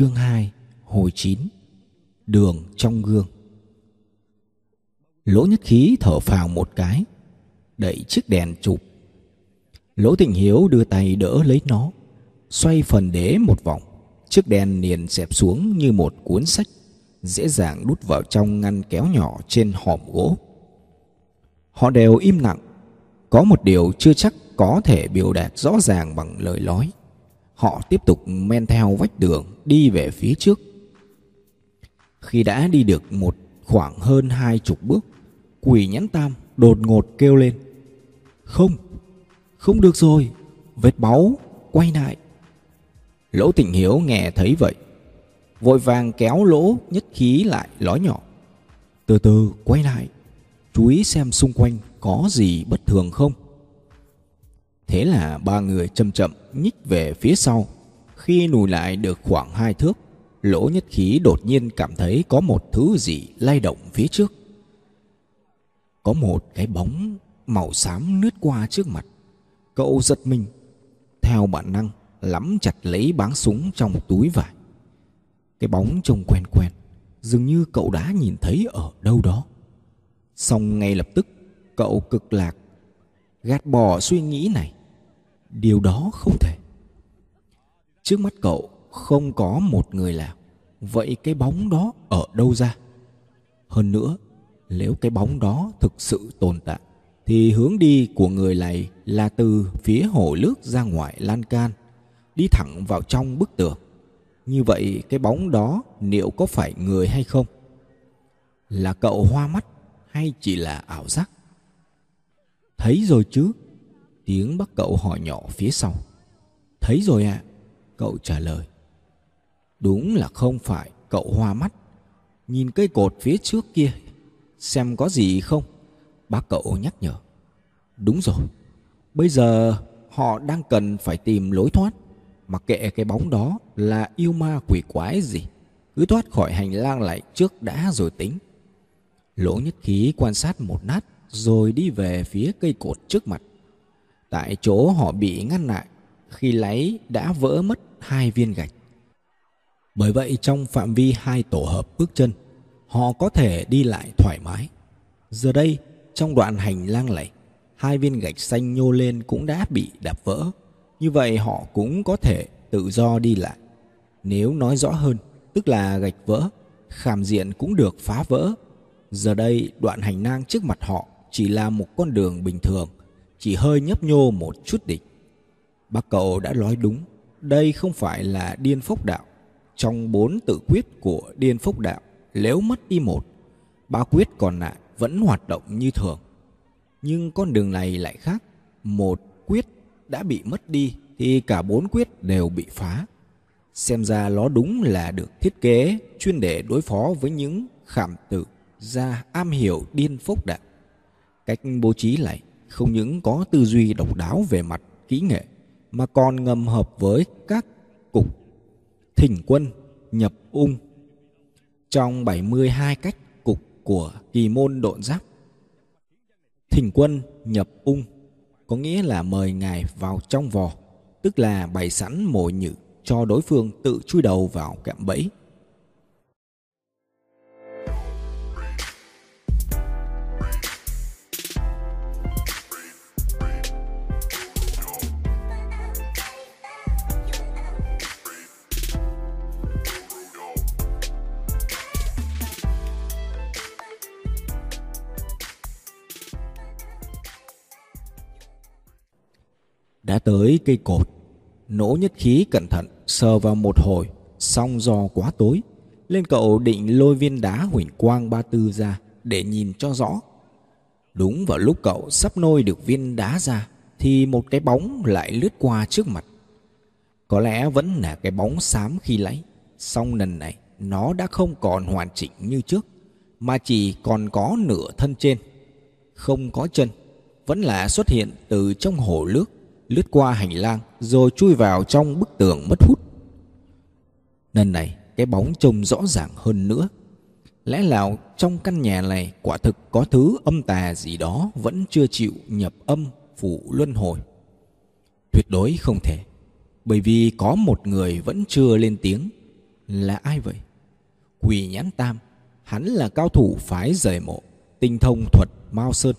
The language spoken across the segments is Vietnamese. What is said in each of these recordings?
chương 2 Hồi 9 Đường trong gương. Lỗ nhất khí thở phào một cái, Đẩy chiếc đèn chụp. Lỗ tình hiếu đưa tay đỡ lấy nó, Xoay phần đế một vòng. Chiếc đèn liền xẹp xuống như một cuốn sách, Dễ dàng đút vào trong ngăn kéo nhỏ trên hòm gỗ. Họ đều im lặng, Có một điều chưa chắc có thể biểu đạt rõ ràng bằng lời nói. Họ tiếp tục men theo vách đường đi về phía trước. Khi đã đi được một khoảng hơn hai chục bước, quỷ nhãn tam đột ngột kêu lên. Không, không được rồi, vết máu quay lại. Lỗ tịnh hiếu nghe thấy vậy. Vội vàng kéo lỗ nhất khí lại nói nhỏ. Từ từ quay lại, chú ý xem xung quanh có gì bất thường không. Thế là ba người chậm chậm nhích về phía sau. Khi lùi lại được khoảng hai thước, lỗ nhất khí đột nhiên cảm thấy có một thứ gì lay động phía trước. Có một cái bóng màu xám lướt qua trước mặt. Cậu giật mình, theo bản năng lắm chặt lấy báng súng trong túi vải. Cái bóng trông quen quen, dường như cậu đã nhìn thấy ở đâu đó. Xong ngay lập tức, cậu cực lạc, gạt bỏ suy nghĩ này điều đó không thể. Trước mắt cậu, không có một người nào vậy cái bóng đó ở đâu ra? Hơn nữa, nếu cái bóng đó thực sự tồn tại, thì hướng đi của người này là từ phía hồ nước ra ngoài lan can, đi thẳng vào trong bức tường. Như vậy, cái bóng đó liệu có phải người hay không? Là cậu hoa mắt hay chỉ là ảo giác? Thấy rồi chứ? Tiếng bắt cậu hỏi nhỏ phía sau. Thấy rồi ạ. À? Cậu trả lời. Đúng là không phải, cậu hoa mắt. Nhìn cây cột phía trước kia. Xem có gì không. Bác cậu nhắc nhở. Đúng rồi. Bây giờ họ đang cần phải tìm lối thoát. Mặc kệ cái bóng đó là yêu ma quỷ quái gì. Cứ thoát khỏi hành lang lại trước đã rồi tính. Lỗ nhất khí quan sát một nát rồi đi về phía cây cột trước mặt. Tại chỗ họ bị ngăn lại khi lấy đã vỡ mất hai viên gạch. Bởi vậy trong phạm vi hai tổ hợp bước chân, họ có thể đi lại thoải mái. Giờ đây, trong đoạn hành lang này, hai viên gạch xanh nhô lên cũng đã bị đập vỡ. Như vậy họ cũng có thể tự do đi lại. Nếu nói rõ hơn, tức là gạch vỡ, khảm diện cũng được phá vỡ. Giờ đây, đoạn hành lang trước mặt họ chỉ là một con đường bình thường chỉ hơi nhấp nhô một chút địch. Bác cậu đã nói đúng, đây không phải là điên phốc đạo. Trong bốn tự quyết của điên phốc đạo, nếu mất đi một, ba quyết còn lại vẫn hoạt động như thường. Nhưng con đường này lại khác, một quyết đã bị mất đi thì cả bốn quyết đều bị phá. Xem ra nó đúng là được thiết kế chuyên để đối phó với những khảm tử ra am hiểu điên phốc đạo. Cách bố trí lại không những có tư duy độc đáo về mặt kỹ nghệ mà còn ngầm hợp với các cục thỉnh quân nhập ung trong 72 cách cục của kỳ môn độn giáp. Thỉnh quân nhập ung có nghĩa là mời ngài vào trong vò, tức là bày sẵn mồi nhử cho đối phương tự chui đầu vào cạm bẫy tới cây cột. Nỗ nhất khí cẩn thận, Sờ vào một hồi Xong do quá tối Lên cậu định lôi viên đá huỳnh quang ba tư ra Để nhìn cho rõ. Đúng vào lúc cậu sắp nôi được viên đá ra, Thì một cái bóng lại lướt qua trước mặt. Có lẽ vẫn là cái bóng xám khi lấy, song lần này Nó đã không còn hoàn chỉnh như trước, Mà chỉ còn có nửa thân trên. Không có chân, Vẫn là xuất hiện từ trong hồ nước lướt qua hành lang rồi chui vào trong bức tường mất hút. Lần này cái bóng trông rõ ràng hơn nữa. Lẽ nào trong căn nhà này quả thực có thứ âm tà gì đó vẫn chưa chịu nhập âm phủ luân hồi? Tuyệt đối không thể. Bởi vì có một người vẫn chưa lên tiếng. là ai vậy? Quỷ nhãn tam, hắn là cao thủ phái rời mộ, tinh thông thuật Mao Sơn,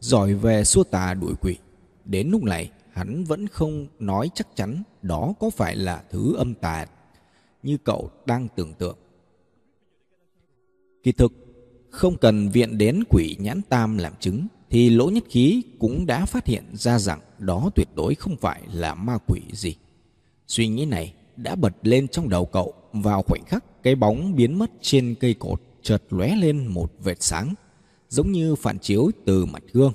giỏi về xua tà đuổi quỷ. Đến lúc này, hắn vẫn không nói chắc chắn đó có phải là thứ âm tà như cậu đang tưởng tượng. Kỳ thực, không cần viện đến quỷ nhãn tam làm chứng thì lỗ nhất khí cũng đã phát hiện ra rằng đó tuyệt đối không phải là ma quỷ gì. Suy nghĩ này đã bật lên trong đầu cậu vào khoảnh khắc cái bóng biến mất trên cây cột chợt lóe lên một vệt sáng giống như phản chiếu từ mặt gương.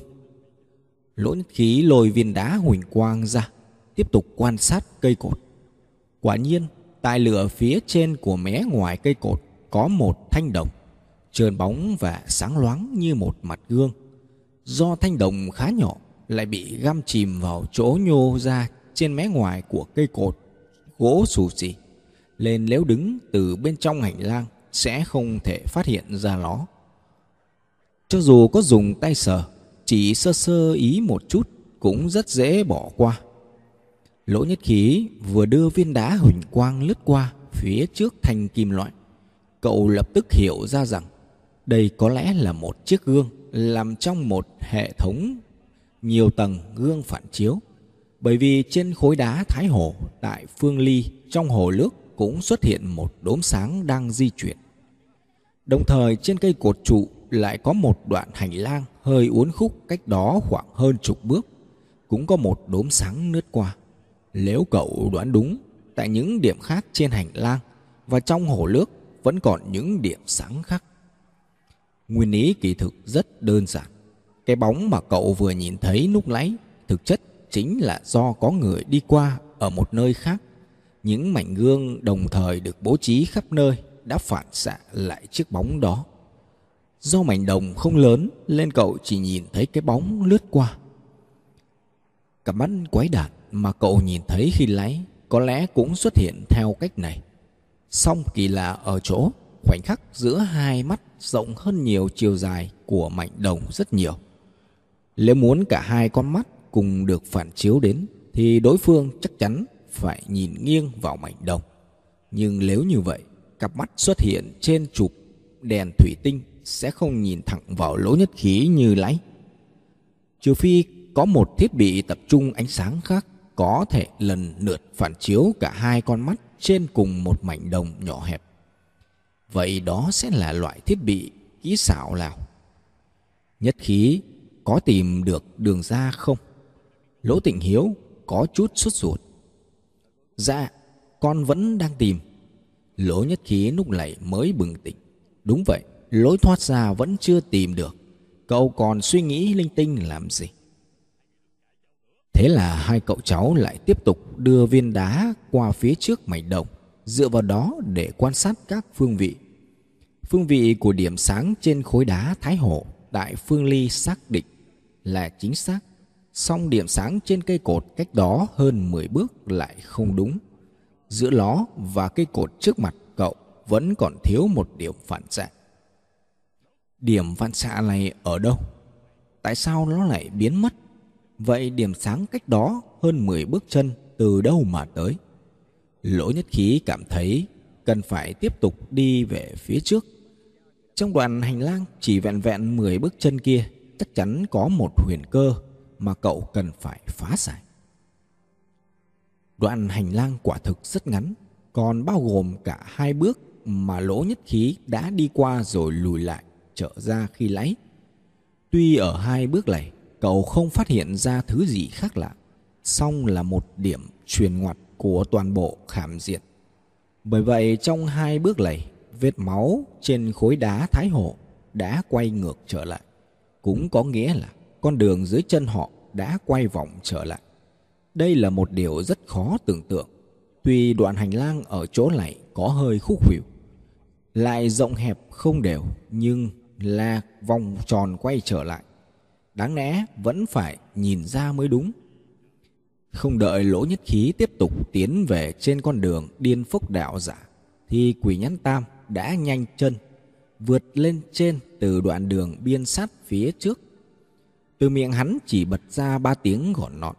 Lỗ nhất khí lôi viên đá huỳnh quang ra tiếp tục quan sát cây cột. Quả nhiên tại lửa phía trên của mé ngoài cây cột có một thanh đồng trơn bóng và sáng loáng như một mặt gương. Do thanh đồng khá nhỏ lại bị găm chìm vào chỗ nhô ra trên mé ngoài của cây cột gỗ xù xì lên nếu đứng từ bên trong hành lang sẽ không thể phát hiện ra nó. Cho dù có dùng tay sờ, chỉ sơ sơ ý một chút cũng rất dễ bỏ qua. Lỗ nhất khí vừa đưa viên đá huỳnh quang lướt qua phía trước thanh kim loại. Cậu lập tức hiểu ra rằng đây có lẽ là một chiếc gương làm trong một hệ thống nhiều tầng gương phản chiếu. Bởi vì trên khối đá Thái Hồ, tại Phương Ly, trong hồ nước cũng xuất hiện một đốm sáng đang di chuyển. Đồng thời trên cây cột trụ lại có một đoạn hành lang hơi uốn khúc cách đó khoảng hơn chục bước. Cũng có một đốm sáng lướt qua. Nếu cậu đoán đúng, tại những điểm khác trên hành lang và trong hồ nước vẫn còn những điểm sáng khác. Nguyên lý kỳ thực rất đơn giản. Cái bóng mà cậu vừa nhìn thấy lúc nãy thực chất chính là do có người đi qua ở một nơi khác. Những mảnh gương đồng thời được bố trí khắp nơi đã phản xạ lại chiếc bóng đó. Do mảnh đồng không lớn nên cậu chỉ nhìn thấy cái bóng lướt qua. cặp mắt quái đản mà cậu nhìn thấy khi lái có lẽ cũng xuất hiện theo cách này. Song kỳ lạ ở chỗ khoảnh khắc giữa hai mắt rộng hơn nhiều chiều dài của mảnh đồng rất nhiều. Nếu muốn cả hai con mắt cùng được phản chiếu đến thì đối phương chắc chắn phải nhìn nghiêng vào mảnh đồng. Nhưng nếu như vậy, cặp mắt xuất hiện trên trục đèn thủy tinh sẽ không nhìn thẳng vào lỗ nhất khí như lấy. Trừ phi có một thiết bị tập trung ánh sáng khác có thể lần lượt phản chiếu cả hai con mắt trên cùng một mảnh đồng nhỏ hẹp. Vậy đó sẽ là loại thiết bị kỹ xảo nào? Nhất khí có tìm được đường ra không? Lỗ tịnh hiếu có chút sốt ruột. Dạ, con vẫn đang tìm. Lỗ nhất khí lúc này mới bừng tỉnh. Đúng vậy, lối thoát ra vẫn chưa tìm được. Cậu còn suy nghĩ linh tinh làm gì? Thế là hai cậu cháu lại tiếp tục đưa viên đá qua phía trước mảnh đồng, dựa vào đó để quan sát các phương vị. Phương vị của điểm sáng trên khối đá Thái Hồ tại Phương Ly xác định là chính xác, song điểm sáng trên cây cột cách đó hơn 10 bước lại không đúng. Giữa nó và cây cột trước mặt cậu vẫn còn thiếu một điểm phản xạ. Điểm phản xạ này ở đâu? Tại sao nó lại biến mất? Vậy điểm sáng cách đó hơn 10 bước chân từ đâu mà tới? Lỗ nhất khí cảm thấy cần phải tiếp tục đi về phía trước. Trong đoạn hành lang chỉ vẹn vẹn 10 bước chân kia chắc chắn có một huyền cơ mà cậu cần phải phá giải. Đoạn hành lang quả thực rất ngắn, còn bao gồm cả hai bước mà lỗ nhất khí đã đi qua rồi lùi lại trở ra khi lấy. Tuy ở hai bước này cậu không phát hiện ra thứ gì khác lạ, song là một điểm truyền ngoặt của toàn bộ khảm diện. Bởi vậy trong hai bước này, vết máu trên khối đá Thái Hồ đã quay ngược trở lại. Cũng có nghĩa là con đường dưới chân họ đã quay vòng trở lại. Đây là một điều rất khó tưởng tượng. Tuy đoạn hành lang ở chỗ này có hơi khúc khuỷu, lại rộng hẹp không đều, nhưng là vòng tròn quay trở lại. Đáng lẽ vẫn phải nhìn ra mới đúng. Không đợi lỗ nhất khí tiếp tục tiến về trên con đường điên phúc đạo giả, thì quỷ nhãn tam đã nhanh chân, vượt lên trên từ đoạn đường biên sát phía trước. Từ miệng hắn chỉ bật ra ba tiếng gọn nọt,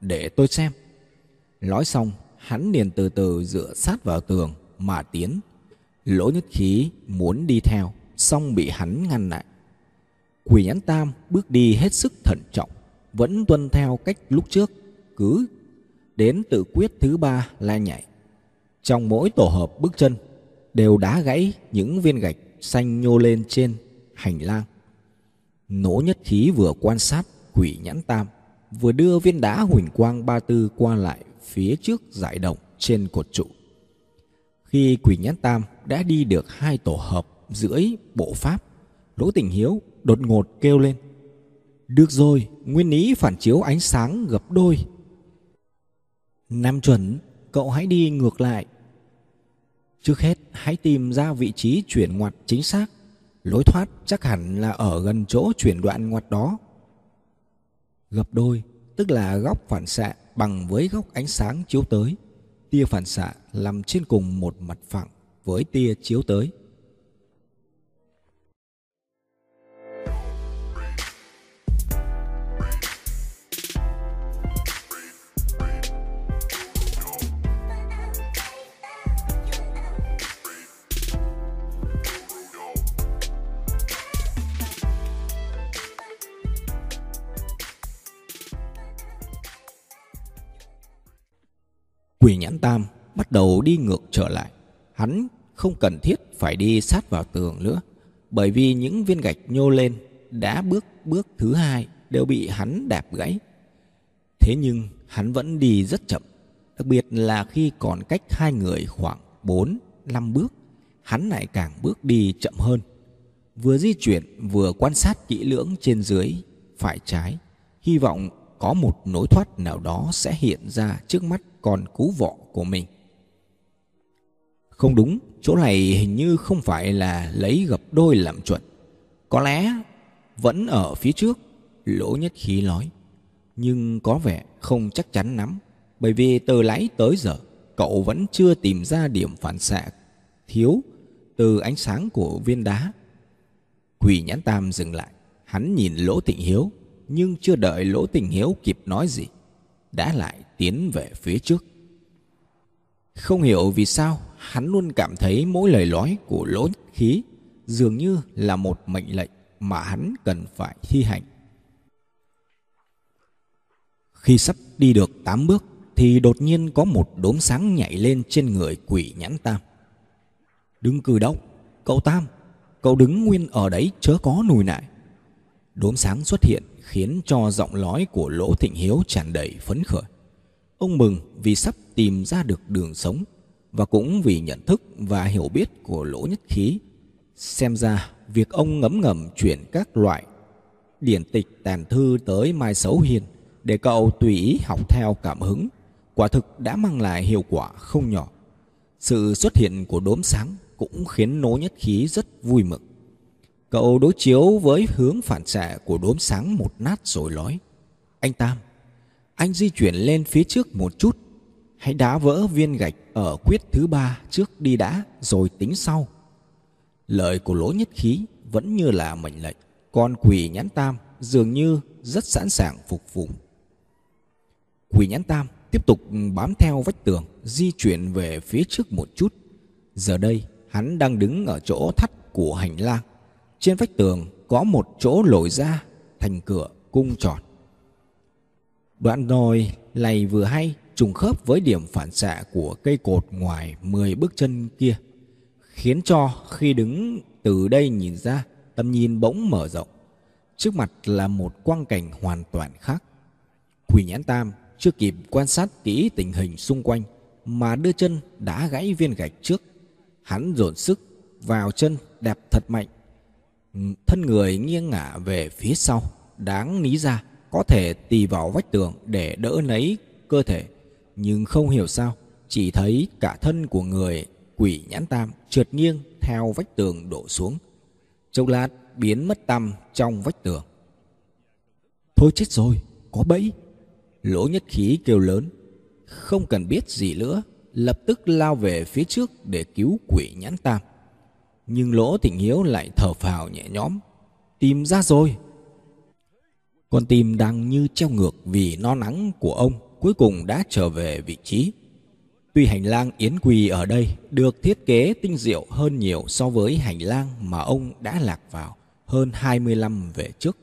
để tôi xem. Nói xong, hắn liền từ từ dựa sát vào tường, mà tiến. Lỗ nhất khí muốn đi theo, xong bị hắn ngăn lại. Quỷ nhãn tam bước đi hết sức thận trọng, vẫn tuân theo cách lúc trước, cứ đến tự quyết thứ ba la nhảy. Trong mỗi tổ hợp bước chân đều đá gãy những viên gạch xanh nhô lên trên hành lang. Nỗ nhất khí vừa quan sát quỷ nhãn tam, vừa đưa viên đá huỳnh quang ba tư qua lại phía trước giải động trên cột trụ. Khi quỷ nhãn tam đã đi được hai tổ hợp rưỡi bộ pháp, Lỗ Tình Hiếu đột ngột kêu lên. Được rồi, nguyên lý phản chiếu ánh sáng gấp đôi. Nam chuẩn, cậu hãy đi ngược lại. Trước hết, hãy tìm ra vị trí chuyển ngoặt chính xác. Lối thoát chắc hẳn là ở gần chỗ chuyển đoạn ngoặt đó. gấp đôi, tức là góc phản xạ bằng với góc ánh sáng chiếu tới. Tia phản xạ nằm trên cùng một mặt phẳng với tia chiếu tới. Quỷ nhãn tam bắt đầu đi ngược trở lại. Hắn không cần thiết phải đi sát vào tường nữa. Bởi vì những viên gạch nhô lên đã bước bước thứ hai đều bị hắn đạp gãy. Thế nhưng hắn vẫn đi rất chậm. Đặc biệt là khi còn cách hai người khoảng 4, 5 bước, hắn lại càng bước đi chậm hơn. Vừa di chuyển vừa quan sát kỹ lưỡng trên dưới, phải trái, hy vọng có một nối thoát nào đó sẽ hiện ra trước mắt con cú vọ của mình. Không đúng, chỗ này hình như không phải là lấy gập đôi làm chuẩn. Có lẽ vẫn ở phía trước, lỗ nhất khí nói. Nhưng có vẻ không chắc chắn lắm, bởi vì từ lái tới giờ, cậu vẫn chưa tìm ra điểm phản xạ thiếu từ ánh sáng của viên đá. Quỷ nhãn tam dừng lại, hắn nhìn lỗ tịnh hiếu, nhưng chưa đợi lỗ tình hiếu kịp nói gì, đã lại tiến về phía trước. Không hiểu vì sao hắn luôn cảm thấy mỗi lời nói của lỗ khí dường như là một mệnh lệnh mà hắn cần phải thi hành. Khi sắp đi được tám bước thì đột nhiên có một đốm sáng nhảy lên trên người quỷ nhãn tam. Đừng cử động, cậu Tam, cậu đứng nguyên ở đấy chớ có nùi nại. Đốm sáng xuất hiện khiến cho giọng nói của Lỗ Thịnh Hiếu tràn đầy phấn khởi. Ông mừng vì sắp tìm ra được đường sống và cũng vì nhận thức và hiểu biết của Lỗ Nhất Khí. Xem ra việc ông ngấm ngầm chuyển các loại điển tịch tàn thư tới Mai Sấu Hiền để cậu tùy ý học theo cảm hứng, quả thực đã mang lại hiệu quả không nhỏ. Sự xuất hiện của đốm sáng cũng khiến lỗ Nhất Khí rất vui mừng. Cậu đối chiếu với hướng phản xạ của đốm sáng một nát rồi nói Anh Tam, anh di chuyển lên phía trước một chút. Hãy đá vỡ viên gạch ở quyết thứ ba trước đi đã rồi tính sau. Lời của lỗ nhất khí vẫn như là mệnh lệnh. Còn quỷ nhãn tam dường như rất sẵn sàng phục vụ. Quỷ nhãn tam tiếp tục bám theo vách tường Di chuyển về phía trước một chút. Giờ đây hắn đang đứng ở chỗ thắt của hành lang trên vách tường có một chỗ lồi ra thành cửa cung tròn. Đoạn đồi lầy vừa hay trùng khớp với điểm phản xạ của cây cột ngoài 10 bước chân kia, khiến cho khi đứng từ đây nhìn ra, tầm nhìn bỗng mở rộng. Trước mặt là một quang cảnh hoàn toàn khác. Quỷ nhãn tam chưa kịp quan sát kỹ tình hình xung quanh mà đưa chân đã gãy viên gạch trước. Hắn dồn sức vào chân đạp thật mạnh thân người nghiêng ngả về phía sau, đáng lý ra có thể tì vào vách tường để đỡ lấy cơ thể. Nhưng không hiểu sao, chỉ thấy cả thân của người quỷ nhãn tam trượt nghiêng theo vách tường đổ xuống. Chốc lát biến mất tăm trong vách tường. Thôi chết rồi, có bẫy. Lỗ nhất khí kêu lớn, không cần biết gì nữa, lập tức lao về phía trước để cứu quỷ nhãn tam nhưng lỗ thịnh hiếu lại thở phào nhẹ nhõm. Tìm ra rồi. Con tim đang như treo ngược vì no nắng của ông cuối cùng đã trở về vị trí. Tuy hành lang Yến Quỳ ở đây được thiết kế tinh diệu hơn nhiều so với hành lang mà ông đã lạc vào hơn 25 về trước,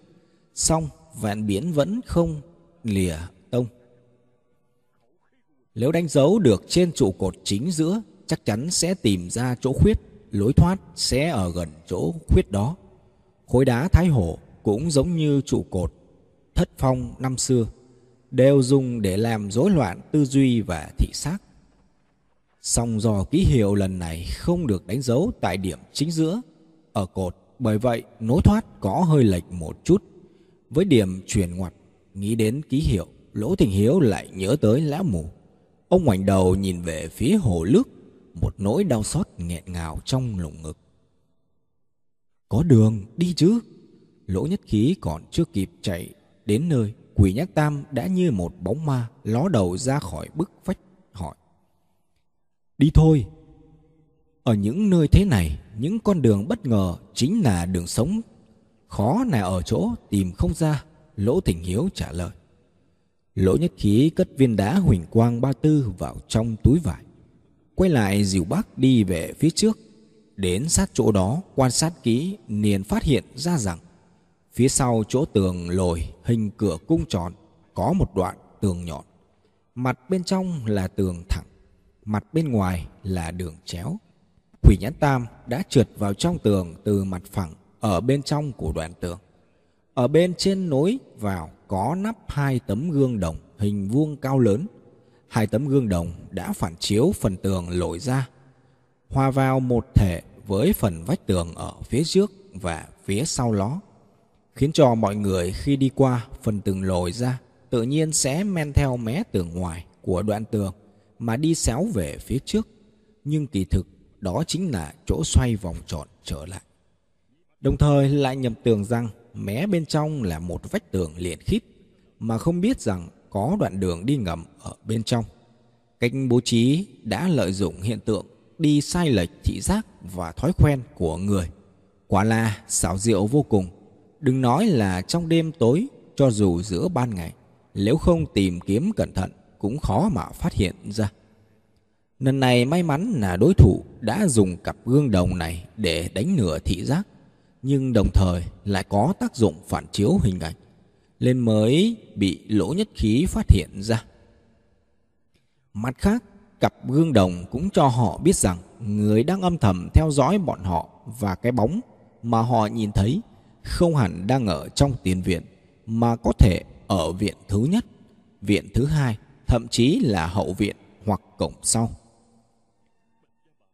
song vạn biến vẫn không lìa tông. Nếu đánh dấu được trên trụ cột chính giữa, chắc chắn sẽ tìm ra chỗ khuyết, lối thoát sẽ ở gần chỗ khuyết đó. Khối đá Thái Hổ cũng giống như trụ cột thất phong năm xưa, đều dùng để làm rối loạn tư duy và thị xác. Song do ký hiệu lần này không được đánh dấu tại điểm chính giữa ở cột, bởi vậy nối thoát có hơi lệch một chút. Với điểm chuyển ngoặt, nghĩ đến ký hiệu, Lỗ Thịnh Hiếu lại nhớ tới lão mù. Ông ngoảnh đầu nhìn về phía hồ nước, một nỗi đau xót nghẹn ngào trong lồng ngực. Có đường, đi chứ. Lỗ nhất khí còn chưa kịp chạy đến nơi, quỷ nhắc tam đã như một bóng ma ló đầu ra khỏi bức vách hỏi. Đi thôi. Ở những nơi thế này, những con đường bất ngờ chính là đường sống. Khó là ở chỗ tìm không ra, Lỗ Thỉnh Hiếu trả lời. Lỗ nhất khí cất viên đá huỳnh quang ba tư vào trong túi vải. Quay lại dìu bác đi về phía trước. Đến sát chỗ đó quan sát kỹ, liền phát hiện ra rằng phía sau chỗ tường lồi hình cửa cung tròn có một đoạn tường nhọn. Mặt bên trong là tường thẳng, mặt bên ngoài là đường chéo. Quỷ nhãn tam đã trượt vào trong tường từ mặt phẳng ở bên trong của đoạn tường. Ở bên trên nối vào có nắp hai tấm gương đồng hình vuông cao lớn. Hai tấm gương đồng đã phản chiếu phần tường lồi ra, hòa vào một thể với phần vách tường ở phía trước và phía sau ló, khiến cho mọi người khi đi qua phần tường lồi ra tự nhiên sẽ men theo mé tường ngoài của đoạn tường mà đi xéo về phía trước, nhưng kỳ thực đó chính là chỗ xoay vòng tròn trở lại. Đồng thời lại nhầm tưởng rằng mé bên trong là một vách tường liền khít mà không biết rằng có đoạn đường đi ngầm ở bên trong. Cách bố trí đã lợi dụng hiện tượng đi sai lệch thị giác và thói quen của người. Quả là xảo diệu vô cùng. Đừng nói là trong đêm tối cho dù giữa ban ngày, nếu không tìm kiếm cẩn thận cũng khó mà phát hiện ra. Lần này may mắn là đối thủ đã dùng cặp gương đồng này để đánh nửa thị giác, nhưng đồng thời lại có tác dụng phản chiếu hình ảnh, nên mới bị lỗ nhất khí phát hiện ra. Mặt khác, cặp gương đồng cũng cho họ biết rằng người đang âm thầm theo dõi bọn họ và cái bóng mà họ nhìn thấy không hẳn đang ở trong tiền viện mà có thể ở viện thứ nhất, viện thứ hai thậm chí là hậu viện hoặc cổng sau.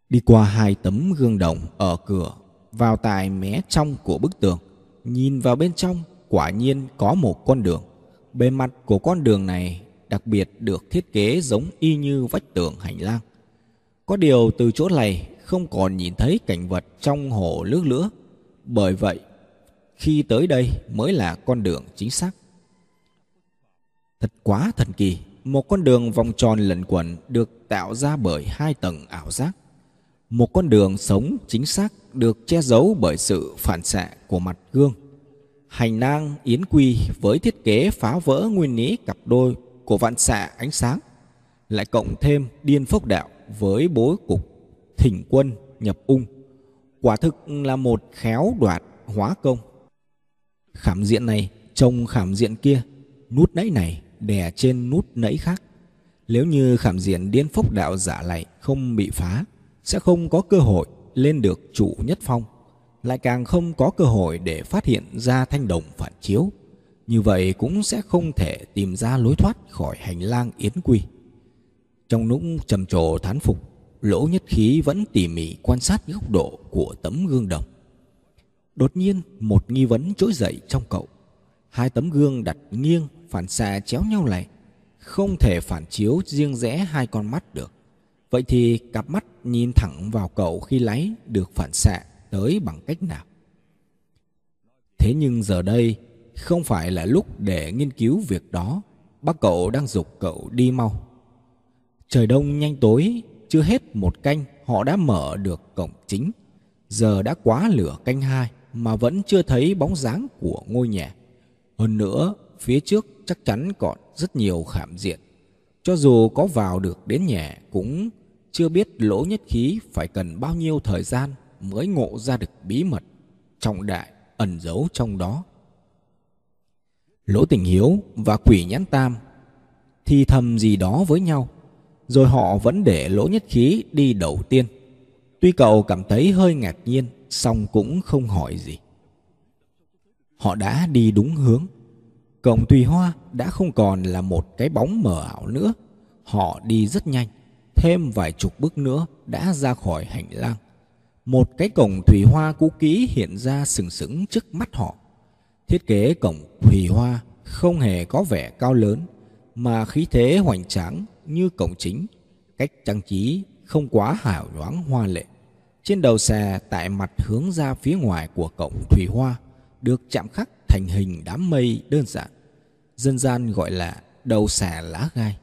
Đi qua hai tấm gương đồng ở cửa, vào tại mé trong của bức tường, nhìn vào bên trong quả nhiên có một con đường. Bề mặt của con đường này đặc biệt được thiết kế giống y như vách tường hành lang. Có điều từ chỗ này không còn nhìn thấy cảnh vật trong hồ nước nữa. Bởi vậy, khi tới đây mới là con đường chính xác. Thật quá thần kỳ, một con đường vòng tròn lẩn quẩn được tạo ra bởi hai tầng ảo giác. Một con đường sống chính xác được che giấu bởi sự phản xạ của mặt gương. Hành lang yến quy với thiết kế phá vỡ nguyên lý cặp đôi của vạn xạ ánh sáng, lại cộng thêm điên phốc đạo với bố cục thỉnh quân nhập ung. Quả thực là một khéo đoạt hóa công. Khảm diện này trông khảm diện kia, nút nãy này đè trên nút nãy khác. Nếu như khảm diện điên phốc đạo giả lại không bị phá, sẽ không có cơ hội lên được chủ nhất phong, lại càng không có cơ hội để phát hiện ra thanh đồng phản chiếu. Như vậy cũng sẽ không thể tìm ra lối thoát khỏi hành lang yến quy. Trong lúc trầm trồ thán phục, lỗ nhất khí vẫn tỉ mỉ quan sát góc độ của tấm gương đồng. Đột nhiên một nghi vấn trỗi dậy trong cậu. Hai tấm gương đặt nghiêng phản xạ chéo nhau lại, không thể phản chiếu riêng rẽ hai con mắt được. Vậy thì cặp mắt nhìn thẳng vào cậu khi lấy được phản xạ tới bằng cách nào? Thế nhưng giờ đây không phải là lúc để nghiên cứu việc đó. Bác cậu đang dục cậu đi mau. Trời đông nhanh tối, chưa hết một canh họ đã mở được cổng chính. Giờ đã quá lửa canh hai mà vẫn chưa thấy bóng dáng của ngôi nhà. Hơn nữa, phía trước chắc chắn còn rất nhiều khảm diện cho dù có vào được đến nhà cũng chưa biết lỗ nhất khí phải cần bao nhiêu thời gian mới ngộ ra được bí mật trọng đại ẩn giấu trong đó. Lỗ tình hiếu và quỷ nhãn tam thì thầm gì đó với nhau, rồi họ vẫn để lỗ nhất khí đi đầu tiên. Tuy cậu cảm thấy hơi ngạc nhiên, song cũng không hỏi gì. Họ đã đi đúng hướng. Cổng Tùy Hoa đã không còn là một cái bóng mờ ảo nữa. Họ đi rất nhanh, thêm vài chục bước nữa đã ra khỏi hành lang. Một cái cổng thủy hoa cũ kỹ hiện ra sừng sững trước mắt họ. Thiết kế cổng thủy hoa không hề có vẻ cao lớn, mà khí thế hoành tráng như cổng chính. Cách trang trí không quá hào nhoáng hoa lệ. Trên đầu xà tại mặt hướng ra phía ngoài của cổng thủy hoa được chạm khắc thành hình đám mây đơn giản. Dân gian gọi là đầu xà lá gai.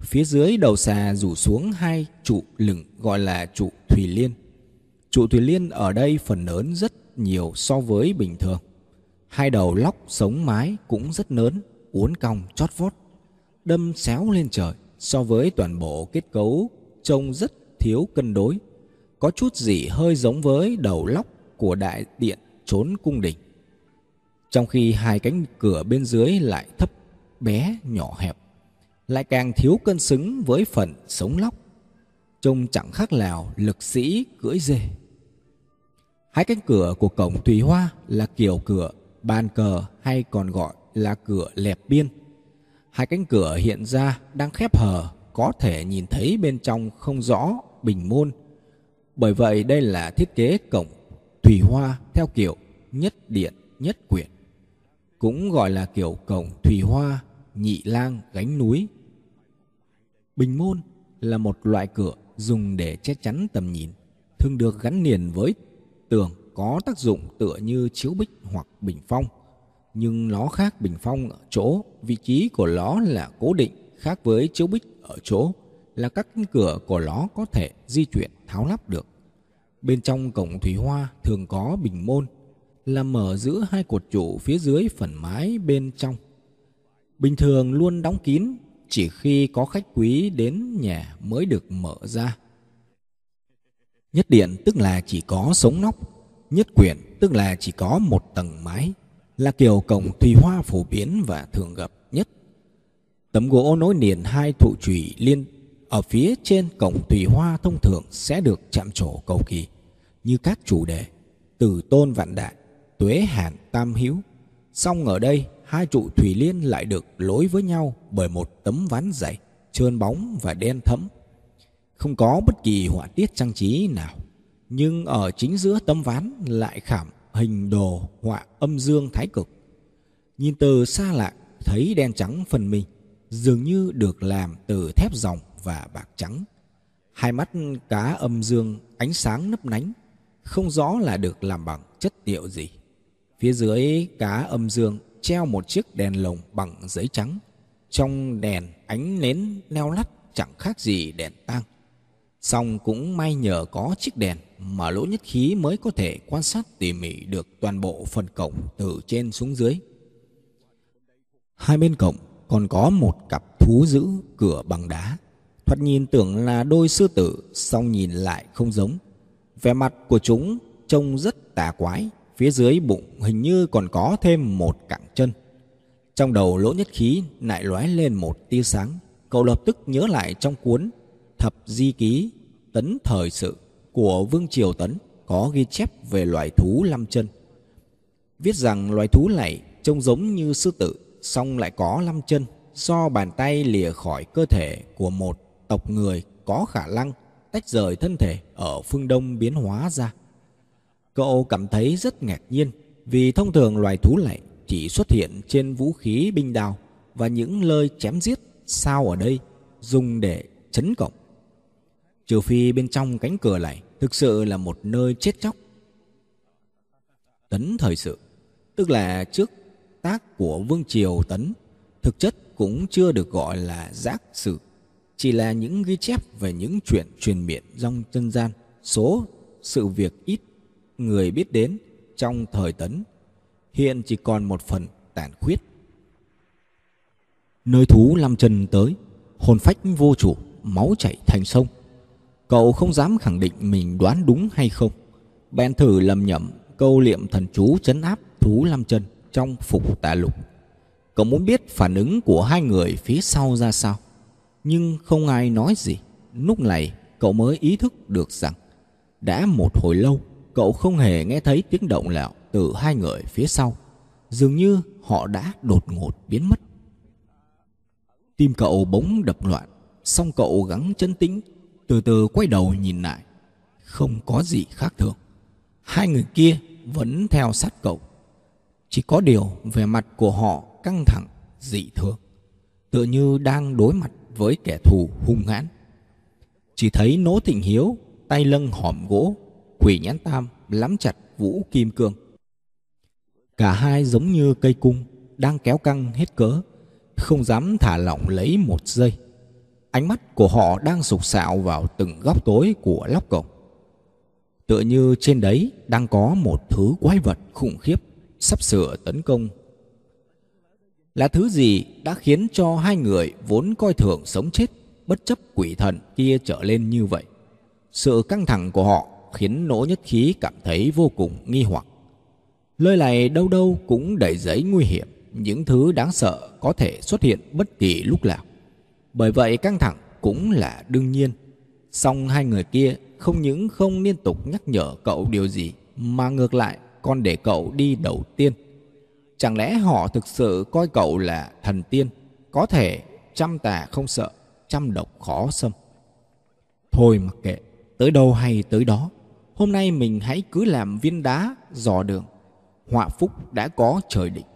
Phía dưới đầu xà rủ xuống hai trụ lửng gọi là trụ thủy liên. Trụ thủy liên ở đây phần lớn rất nhiều so với bình thường. Hai đầu lóc sống mái cũng rất lớn, uốn cong chót vót, đâm xéo lên trời so với toàn bộ kết cấu trông rất thiếu cân đối. Có chút gì hơi giống với đầu lóc của đại điện trốn cung đình. Trong khi hai cánh cửa bên dưới lại thấp bé nhỏ hẹp lại càng thiếu cân xứng với phần sống lóc trông chẳng khác nào lực sĩ cưỡi dê hai cánh cửa của cổng thủy hoa là kiểu cửa, bàn cờ hay còn gọi là cửa lẹp biên. Hai cánh cửa hiện ra đang khép hờ, có thể nhìn thấy bên trong không rõ, bình môn. Bởi vậy đây là thiết kế cổng thủy hoa theo kiểu nhất điện, nhất quyển, cũng gọi là kiểu cổng thủy hoa, nhị lang, gánh núi. Bình môn là một loại cửa dùng để che chắn tầm nhìn, thường được gắn liền với tường có tác dụng tựa như chiếu bích hoặc bình phong. Nhưng nó khác bình phong ở chỗ, vị trí của nó là cố định khác với chiếu bích ở chỗ, là các cửa của nó có thể di chuyển, tháo lắp được. Bên trong cổng thủy hoa thường có bình môn, là mở giữa hai cột trụ phía dưới phần mái bên trong. Bình thường luôn đóng kín, chỉ khi có khách quý đến nhà mới được mở ra nhất điện tức là chỉ có sống nóc, nhất quyển tức là chỉ có một tầng mái, là kiểu cổng thủy hoa phổ biến và thường gặp nhất. Tấm gỗ nối liền hai thụ trụy liên, ở phía trên cổng thủy hoa thông thường sẽ được chạm trổ cầu kỳ, như các chủ đề, từ tôn vạn đại, tuế hàn tam hiếu song ở đây, hai trụ thủy liên lại được lối với nhau bởi một tấm ván dày, trơn bóng và đen thẫm không có bất kỳ họa tiết trang trí nào nhưng ở chính giữa tấm ván lại khảm hình đồ họa âm dương thái cực nhìn từ xa lại thấy đen trắng phần mình dường như được làm từ thép ròng và bạc trắng hai mắt cá âm dương ánh sáng nấp nánh, không rõ là được làm bằng chất liệu gì phía dưới cá âm dương treo một chiếc đèn lồng bằng giấy trắng. Trong đèn ánh nến leo lắt, chẳng khác gì đèn tang. Xong cũng may nhờ có chiếc đèn mà lỗ nhất khí mới có thể quan sát tỉ mỉ được toàn bộ phần cổng từ trên xuống dưới. Hai bên cổng còn có một cặp thú giữ cửa bằng đá. Thoạt nhìn tưởng là đôi sư tử, song nhìn lại không giống. Vẻ mặt của chúng trông rất tà quái, Phía dưới bụng hình như còn có thêm một cẳng chân. Trong đầu lỗ nhất khí lại lóe lên một tia sáng. Cậu lập tức nhớ lại trong cuốn Thập Di Ký Tấn Thời Sự của Vương Triều Tấn có ghi chép về loài thú lăm chân. Viết rằng loài thú này trông giống như sư tử, song lại có lăm chân do bàn tay lìa khỏi cơ thể của một tộc người có khả năng tách rời thân thể ở phương Đông biến hóa ra. Cậu cảm thấy rất ngạc nhiên vì thông thường loài thú này chỉ xuất hiện trên vũ khí binh đao và những lời chém giết sao ở đây dùng để chấn cộng. Trừ phi bên trong cánh cửa này thực sự là một nơi chết chóc. Tấn thời sự, tức là trước tác của Vương Triều Tấn, thực chất cũng chưa được gọi là giác sử, chỉ là những ghi chép về những chuyện truyền miệng trong dân gian, số sự việc ít người biết đến trong thời tấn. Hiện chỉ còn một phần tàn khuyết. Nơi thú lâm chân tới hồn phách vô chủ máu chảy thành sông. Cậu không dám khẳng định mình đoán đúng hay không. Bèn thử lầm nhầm câu liệm thần chú chấn áp thú lam chân trong phục tà lục. Cậu muốn biết phản ứng của hai người phía sau ra sao. Nhưng không ai nói gì. Lúc này cậu mới ý thức được rằng đã một hồi lâu cậu không hề nghe thấy tiếng động nào từ hai người phía sau. Dường như họ đã đột ngột biến mất. Tim cậu bỗng đập loạn, song cậu gắng chân tĩnh, từ từ quay đầu nhìn lại. Không có gì khác thường. Hai người kia vẫn theo sát cậu. Chỉ có điều về mặt của họ căng thẳng, dị thường. Tựa như đang đối mặt với kẻ thù hung hãn. Chỉ thấy Nỗ Thịnh Hiếu tay lưng hòm gỗ, quỷ nhãn tam lắm chặt vũ kim cương. Cả hai giống như cây cung đang kéo căng hết cỡ, không dám thả lỏng lấy một giây. Ánh mắt của họ đang sục sạo vào từng góc tối của lóc cổng. Tựa như trên đấy đang có một thứ quái vật khủng khiếp sắp sửa tấn công. Là thứ gì đã khiến cho hai người vốn coi thường sống chết bất chấp quỷ thần kia trở lên như vậy? Sự căng thẳng của họ khiến nỗ nhất khí cảm thấy vô cùng nghi hoặc. Lời này đâu đâu cũng đầy giấy nguy hiểm, những thứ đáng sợ có thể xuất hiện bất kỳ lúc nào. Bởi vậy căng thẳng cũng là đương nhiên. Song hai người kia không những không liên tục nhắc nhở cậu điều gì, mà ngược lại còn để cậu đi đầu tiên. Chẳng lẽ họ thực sự coi cậu là thần tiên, có thể trăm tà không sợ, trăm độc khó xâm. Thôi mặc kệ, tới đâu hay tới đó. Hôm nay mình hãy cứ làm viên đá dò đường. Họa phúc đã có trời định.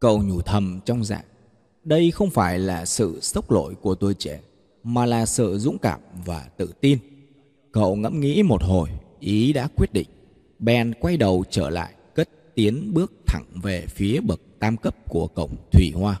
Cậu nhủ thầm trong dạ. Đây không phải là sự sốc lỗi của tôi trẻ, mà là sự dũng cảm và tự tin. Cậu ngẫm nghĩ một hồi, ý đã quyết định. Ben quay đầu trở lại, cất tiến bước thẳng về phía bậc tam cấp của cổng Thủy Hoa.